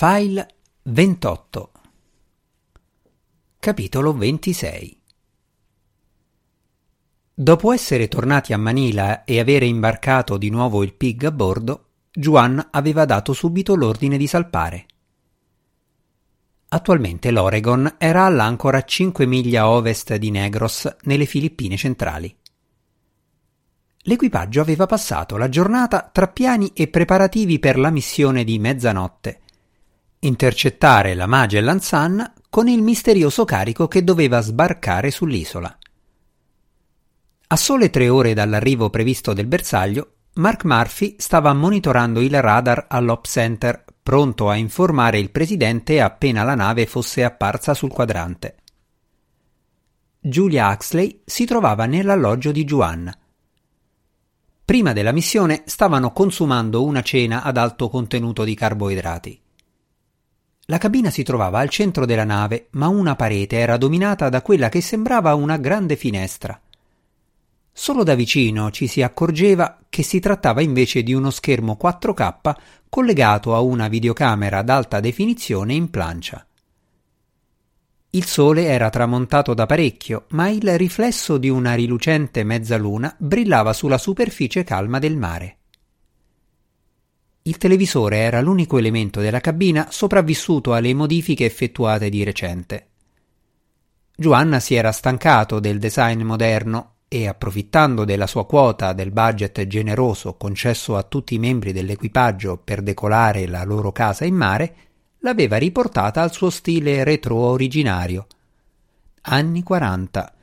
File 28 Capitolo 26 Dopo essere tornati a Manila e avere imbarcato di nuovo il pig a bordo, Juan aveva dato subito l'ordine di salpare. Attualmente l'Oregon era all'ancora 5 miglia ovest di Negros, nelle Filippine centrali. L'equipaggio aveva passato la giornata tra piani e preparativi per la missione di mezzanotte. Intercettare la Magellan Sun con il misterioso carico che doveva sbarcare sull'isola. A sole tre ore dall'arrivo previsto del bersaglio, Mark Murphy stava monitorando il radar all'Op Center, pronto a informare il presidente appena la nave fosse apparsa sul quadrante. Julia Huxley si trovava nell'alloggio di Juan. Prima della missione stavano consumando una cena ad alto contenuto di carboidrati. La cabina si trovava al centro della nave, ma una parete era dominata da quella che sembrava una grande finestra. Solo da vicino ci si accorgeva che si trattava invece di uno schermo 4K collegato a una videocamera ad alta definizione in plancia. Il sole era tramontato da parecchio, ma il riflesso di una rilucente mezzaluna brillava sulla superficie calma del mare. Il televisore era l'unico elemento della cabina sopravvissuto alle modifiche effettuate di recente. Giovanna si era stancato del design moderno e, approfittando della sua quota del budget generoso concesso a tutti i membri dell'equipaggio per decolare la loro casa in mare, l'aveva riportata al suo stile retro originario. Anni 40,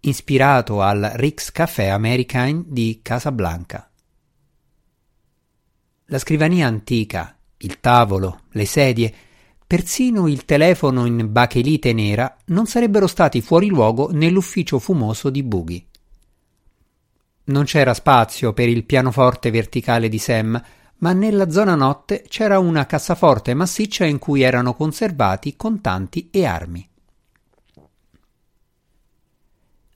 ispirato al Rick's Café American di Casablanca. La scrivania antica, il tavolo, le sedie, persino il telefono in bachelite nera non sarebbero stati fuori luogo nell'ufficio fumoso di Bughi. Non c'era spazio per il pianoforte verticale di Sam, ma nella zona notte c'era una cassaforte massiccia in cui erano conservati contanti e armi.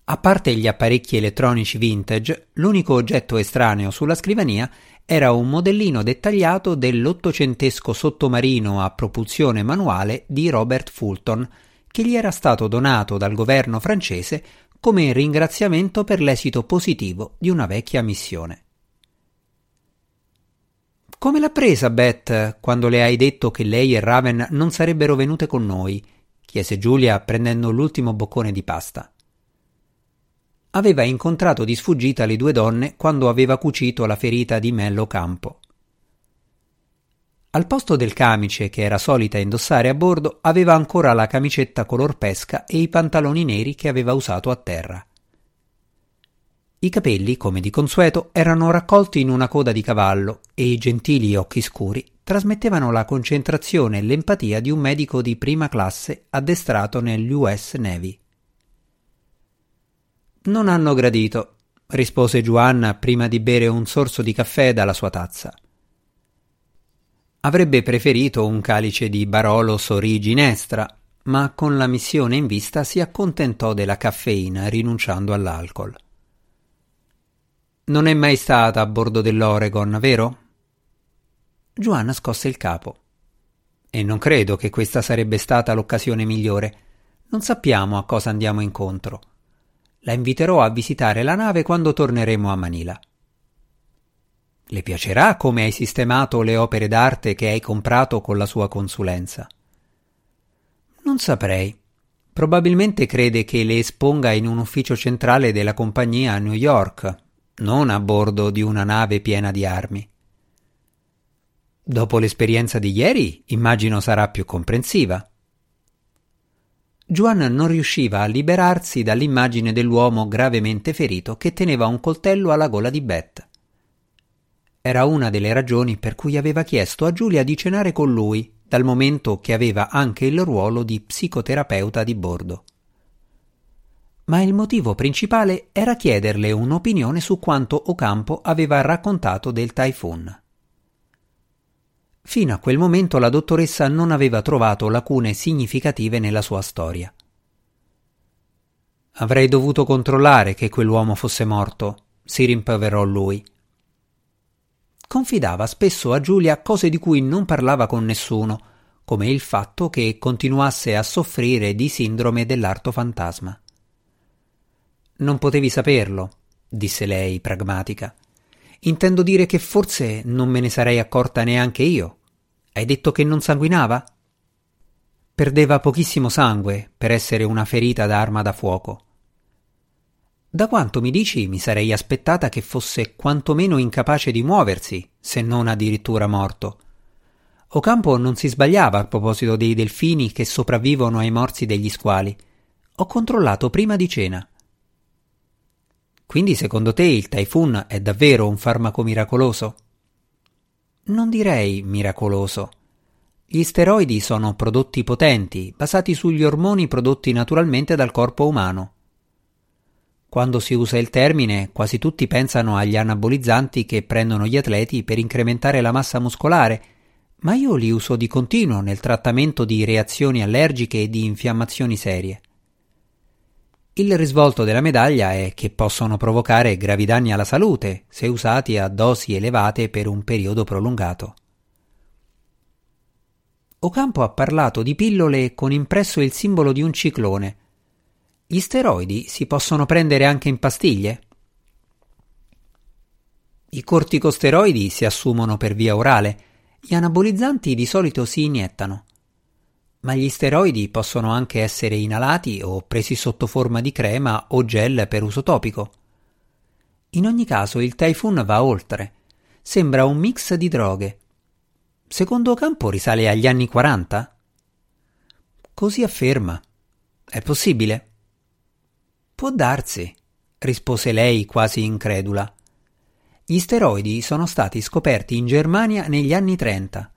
A parte gli apparecchi elettronici vintage, l'unico oggetto estraneo sulla scrivania era un modellino dettagliato dell'ottocentesco sottomarino a propulsione manuale di Robert Fulton, che gli era stato donato dal governo francese come ringraziamento per l'esito positivo di una vecchia missione. Come l'ha presa Beth quando le hai detto che lei e Raven non sarebbero venute con noi? chiese Giulia prendendo l'ultimo boccone di pasta aveva incontrato di sfuggita le due donne quando aveva cucito la ferita di Mello Campo. Al posto del camice che era solita indossare a bordo, aveva ancora la camicetta color pesca e i pantaloni neri che aveva usato a terra. I capelli, come di consueto, erano raccolti in una coda di cavallo e i gentili occhi scuri trasmettevano la concentrazione e l'empatia di un medico di prima classe addestrato nell'US Navy. Non hanno gradito, rispose Giovanna prima di bere un sorso di caffè dalla sua tazza. Avrebbe preferito un calice di Barolo Sorì Ginestra, ma con la missione in vista si accontentò della caffeina rinunciando all'alcol. Non è mai stata a bordo dell'Oregon, vero? Giovanna scosse il capo. E non credo che questa sarebbe stata l'occasione migliore. Non sappiamo a cosa andiamo incontro. La inviterò a visitare la nave quando torneremo a Manila. Le piacerà come hai sistemato le opere d'arte che hai comprato con la sua consulenza? Non saprei. Probabilmente crede che le esponga in un ufficio centrale della compagnia a New York, non a bordo di una nave piena di armi. Dopo l'esperienza di ieri, immagino sarà più comprensiva. Juan non riusciva a liberarsi dall'immagine dell'uomo gravemente ferito che teneva un coltello alla gola di Beth. Era una delle ragioni per cui aveva chiesto a Giulia di cenare con lui, dal momento che aveva anche il ruolo di psicoterapeuta di bordo. Ma il motivo principale era chiederle un'opinione su quanto Ocampo aveva raccontato del Typhoon. Fino a quel momento la dottoressa non aveva trovato lacune significative nella sua storia. Avrei dovuto controllare che quell'uomo fosse morto, si rimproverò lui. Confidava spesso a Giulia cose di cui non parlava con nessuno, come il fatto che continuasse a soffrire di sindrome dell'arto fantasma. Non potevi saperlo, disse lei, pragmatica. Intendo dire che forse non me ne sarei accorta neanche io. Hai detto che non sanguinava? Perdeva pochissimo sangue per essere una ferita da arma da fuoco. Da quanto mi dici mi sarei aspettata che fosse quantomeno incapace di muoversi, se non addirittura morto. Ocampo non si sbagliava a proposito dei delfini che sopravvivono ai morsi degli squali. Ho controllato prima di cena. Quindi secondo te il Typhoon è davvero un farmaco miracoloso? Non direi miracoloso. Gli steroidi sono prodotti potenti, basati sugli ormoni prodotti naturalmente dal corpo umano. Quando si usa il termine, quasi tutti pensano agli anabolizzanti che prendono gli atleti per incrementare la massa muscolare, ma io li uso di continuo nel trattamento di reazioni allergiche e di infiammazioni serie. Il risvolto della medaglia è che possono provocare gravi danni alla salute se usati a dosi elevate per un periodo prolungato. Ocampo ha parlato di pillole con impresso il simbolo di un ciclone. Gli steroidi si possono prendere anche in pastiglie? I corticosteroidi si assumono per via orale, gli anabolizzanti di solito si iniettano. Ma gli steroidi possono anche essere inalati o presi sotto forma di crema o gel per uso topico. In ogni caso il Typhoon va oltre. Sembra un mix di droghe. Secondo Campo risale agli anni 40? Così afferma. È possibile? Può darsi, rispose lei quasi incredula. Gli steroidi sono stati scoperti in Germania negli anni 30.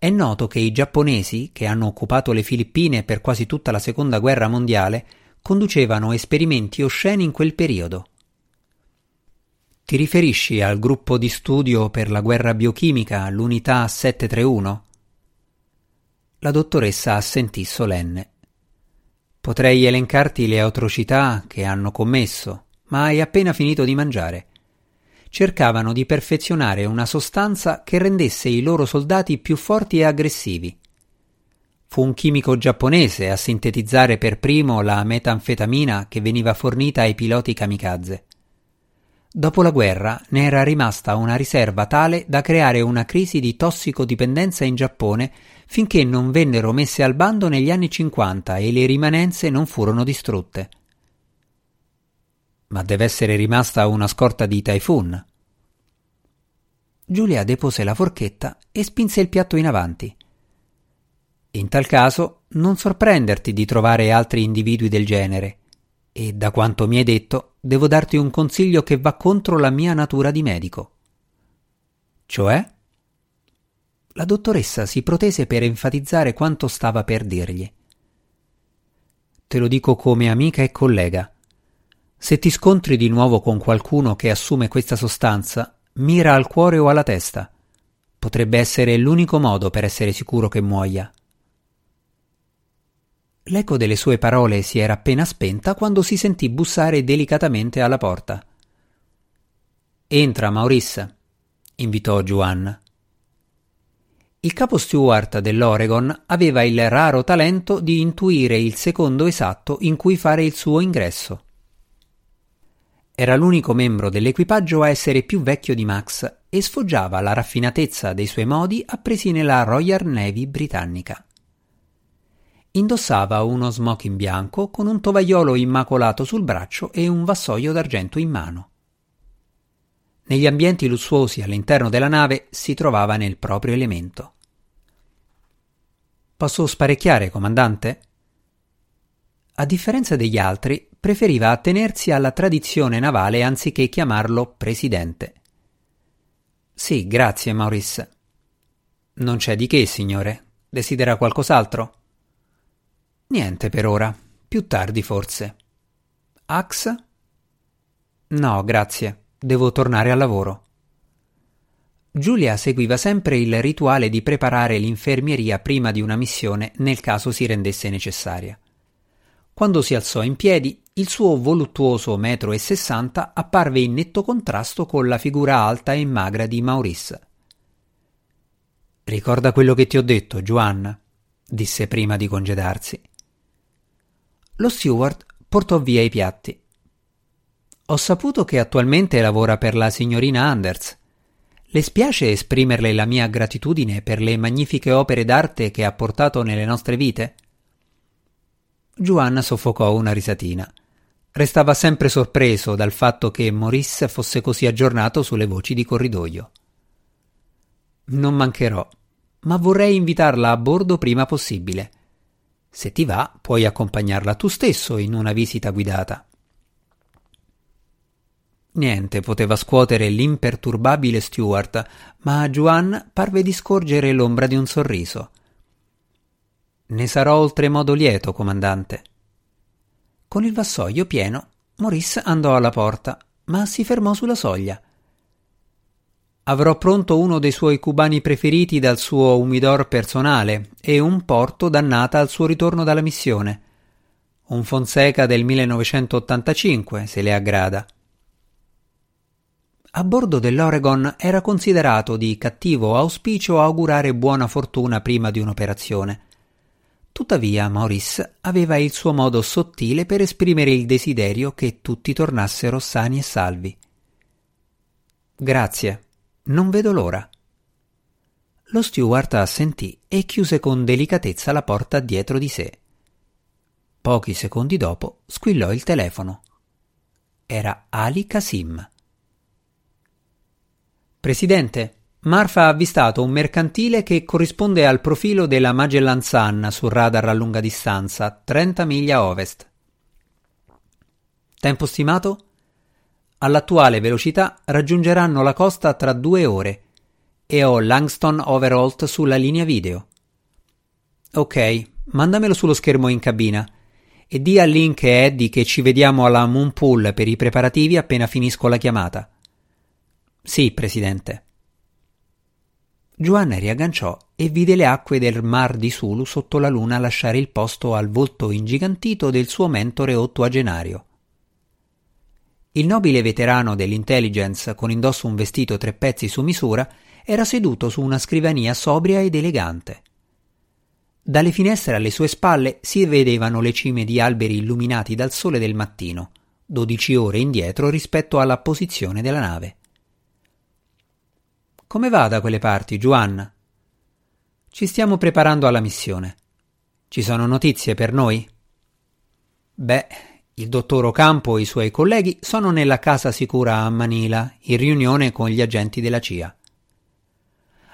È noto che i giapponesi, che hanno occupato le Filippine per quasi tutta la seconda guerra mondiale, conducevano esperimenti osceni in quel periodo. Ti riferisci al gruppo di studio per la guerra biochimica, l'unità 731? La dottoressa assentì solenne. Potrei elencarti le atrocità che hanno commesso, ma hai appena finito di mangiare. Cercavano di perfezionare una sostanza che rendesse i loro soldati più forti e aggressivi. Fu un chimico giapponese a sintetizzare per primo la metanfetamina che veniva fornita ai piloti kamikaze. Dopo la guerra ne era rimasta una riserva tale da creare una crisi di tossicodipendenza in Giappone finché non vennero messe al bando negli anni 50 e le rimanenze non furono distrutte. Ma deve essere rimasta una scorta di Typhoon. Giulia depose la forchetta e spinse il piatto in avanti. In tal caso, non sorprenderti di trovare altri individui del genere e da quanto mi hai detto devo darti un consiglio che va contro la mia natura di medico. Cioè? La dottoressa si protese per enfatizzare quanto stava per dirgli. Te lo dico come amica e collega. Se ti scontri di nuovo con qualcuno che assume questa sostanza, mira al cuore o alla testa. Potrebbe essere l'unico modo per essere sicuro che muoia. L'eco delle sue parole si era appena spenta quando si sentì bussare delicatamente alla porta. Entra, Maurice, invitò Joanna. Il capo steward dell'Oregon aveva il raro talento di intuire il secondo esatto in cui fare il suo ingresso. Era l'unico membro dell'equipaggio a essere più vecchio di Max e sfoggiava la raffinatezza dei suoi modi appresi nella Royal Navy britannica. Indossava uno smoking bianco con un tovagliolo immacolato sul braccio e un vassoio d'argento in mano. Negli ambienti lussuosi all'interno della nave si trovava nel proprio elemento. Posso sparecchiare, comandante? A differenza degli altri, preferiva attenersi alla tradizione navale anziché chiamarlo presidente. Sì, grazie, Maurice. Non c'è di che, signore. Desidera qualcos'altro? Niente per ora. Più tardi forse. Ax? No, grazie. Devo tornare al lavoro. Giulia seguiva sempre il rituale di preparare l'infermieria prima di una missione nel caso si rendesse necessaria. Quando si alzò in piedi, il suo voluttuoso metro e sessanta apparve in netto contrasto con la figura alta e magra di Maurice. Ricorda quello che ti ho detto, Joanna, disse prima di congedarsi. Lo steward portò via i piatti. Ho saputo che attualmente lavora per la signorina Anders. Le spiace esprimerle la mia gratitudine per le magnifiche opere d'arte che ha portato nelle nostre vite? Giovanna soffocò una risatina. Restava sempre sorpreso dal fatto che Maurice fosse così aggiornato sulle voci di corridoio. Non mancherò, ma vorrei invitarla a bordo prima possibile. Se ti va, puoi accompagnarla tu stesso in una visita guidata. Niente poteva scuotere l'imperturbabile Stuart, ma a Juan parve di scorgere l'ombra di un sorriso. Ne sarò oltremodo lieto, comandante. Con il vassoio pieno, Maurice andò alla porta, ma si fermò sulla soglia. Avrò pronto uno dei suoi cubani preferiti dal suo umidor personale e un porto dannata al suo ritorno dalla missione. Un Fonseca del 1985, se le aggrada. A bordo dell'Oregon era considerato di cattivo auspicio augurare buona fortuna prima di un'operazione. Tuttavia Maurice aveva il suo modo sottile per esprimere il desiderio che tutti tornassero sani e salvi. Grazie, non vedo l'ora. Lo steward assentì e chiuse con delicatezza la porta dietro di sé. Pochi secondi dopo squillò il telefono. Era Ali Kasim. Presidente, Marfa ha avvistato un mercantile che corrisponde al profilo della Magellan Sun sul radar a lunga distanza, 30 miglia ovest. Tempo stimato? All'attuale velocità raggiungeranno la costa tra due ore e ho Langston Overholt sulla linea video. Ok, mandamelo sullo schermo in cabina e di a Link e Eddie che ci vediamo alla Moonpool per i preparativi appena finisco la chiamata. Sì, presidente. Giovanna riagganciò e vide le acque del mar di Sulu sotto la luna lasciare il posto al volto ingigantito del suo mentore ottuagenario. Il nobile veterano dell'intelligence, con indosso un vestito tre pezzi su misura, era seduto su una scrivania sobria ed elegante. Dalle finestre alle sue spalle si vedevano le cime di alberi illuminati dal sole del mattino, dodici ore indietro rispetto alla posizione della nave. Come va da quelle parti, Giovanna? Ci stiamo preparando alla missione. Ci sono notizie per noi? Beh, il dottor Ocampo e i suoi colleghi sono nella casa sicura a Manila, in riunione con gli agenti della CIA.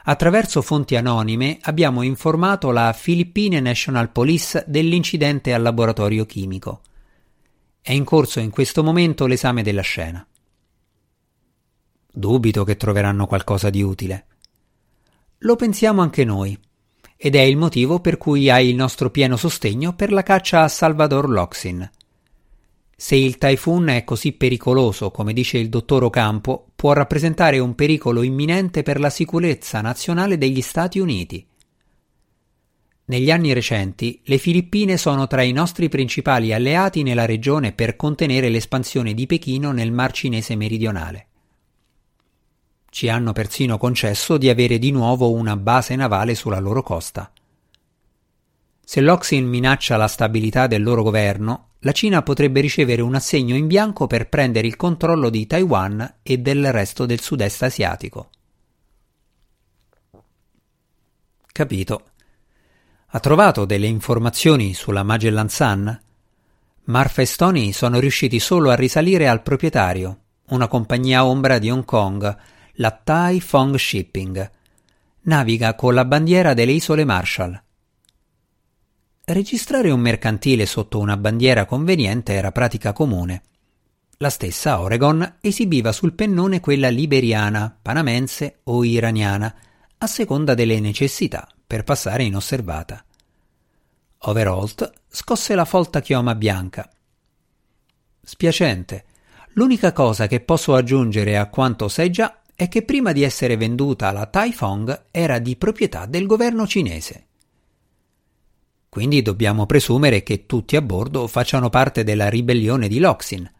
Attraverso fonti anonime abbiamo informato la Philippine National Police dell'incidente al laboratorio chimico. È in corso in questo momento l'esame della scena. Dubito che troveranno qualcosa di utile. Lo pensiamo anche noi, ed è il motivo per cui hai il nostro pieno sostegno per la caccia a Salvador Loxin. Se il typhoon è così pericoloso come dice il dottor Ocampo, può rappresentare un pericolo imminente per la sicurezza nazionale degli Stati Uniti. Negli anni recenti le Filippine sono tra i nostri principali alleati nella regione per contenere l'espansione di Pechino nel Mar Cinese meridionale. Ci hanno persino concesso di avere di nuovo una base navale sulla loro costa. Se l'Oxin minaccia la stabilità del loro governo, la Cina potrebbe ricevere un assegno in bianco per prendere il controllo di Taiwan e del resto del sud-est asiatico. Capito. Ha trovato delle informazioni sulla Magellan Sun? Marfa e Stony sono riusciti solo a risalire al proprietario, una compagnia ombra di Hong Kong, la Tai Fong Shipping. Naviga con la bandiera delle isole Marshall. Registrare un mercantile sotto una bandiera conveniente era pratica comune. La stessa Oregon esibiva sul pennone quella liberiana, panamense o iraniana, a seconda delle necessità, per passare inosservata. Overholt scosse la folta chioma bianca. Spiacente. L'unica cosa che posso aggiungere a quanto sai già è che prima di essere venduta la Taifong era di proprietà del governo cinese. Quindi dobbiamo presumere che tutti a bordo facciano parte della ribellione di Loxin.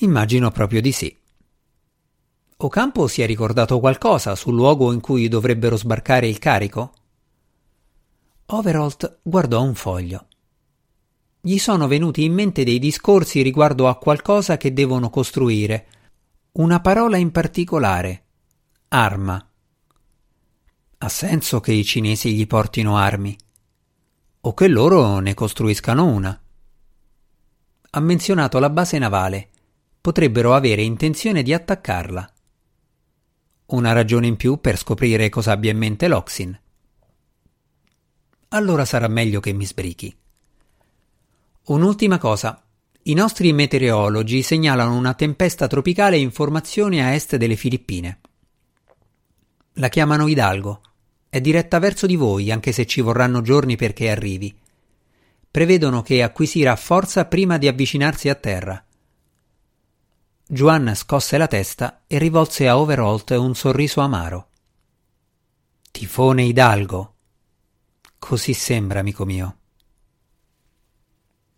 Immagino proprio di sì. Ocampo si è ricordato qualcosa sul luogo in cui dovrebbero sbarcare il carico? Overholt guardò un foglio. Gli sono venuti in mente dei discorsi riguardo a qualcosa che devono costruire. Una parola in particolare. Arma. Ha senso che i cinesi gli portino armi. O che loro ne costruiscano una. Ha menzionato la base navale. Potrebbero avere intenzione di attaccarla. Una ragione in più per scoprire cosa abbia in mente Loxin. Allora sarà meglio che mi sbrichi. Un'ultima cosa. I nostri meteorologi segnalano una tempesta tropicale in formazione a est delle Filippine. La chiamano Hidalgo. È diretta verso di voi, anche se ci vorranno giorni perché arrivi. Prevedono che acquisirà forza prima di avvicinarsi a terra. Juan scosse la testa e rivolse a Overholt un sorriso amaro. Tifone Hidalgo. Così sembra, amico mio.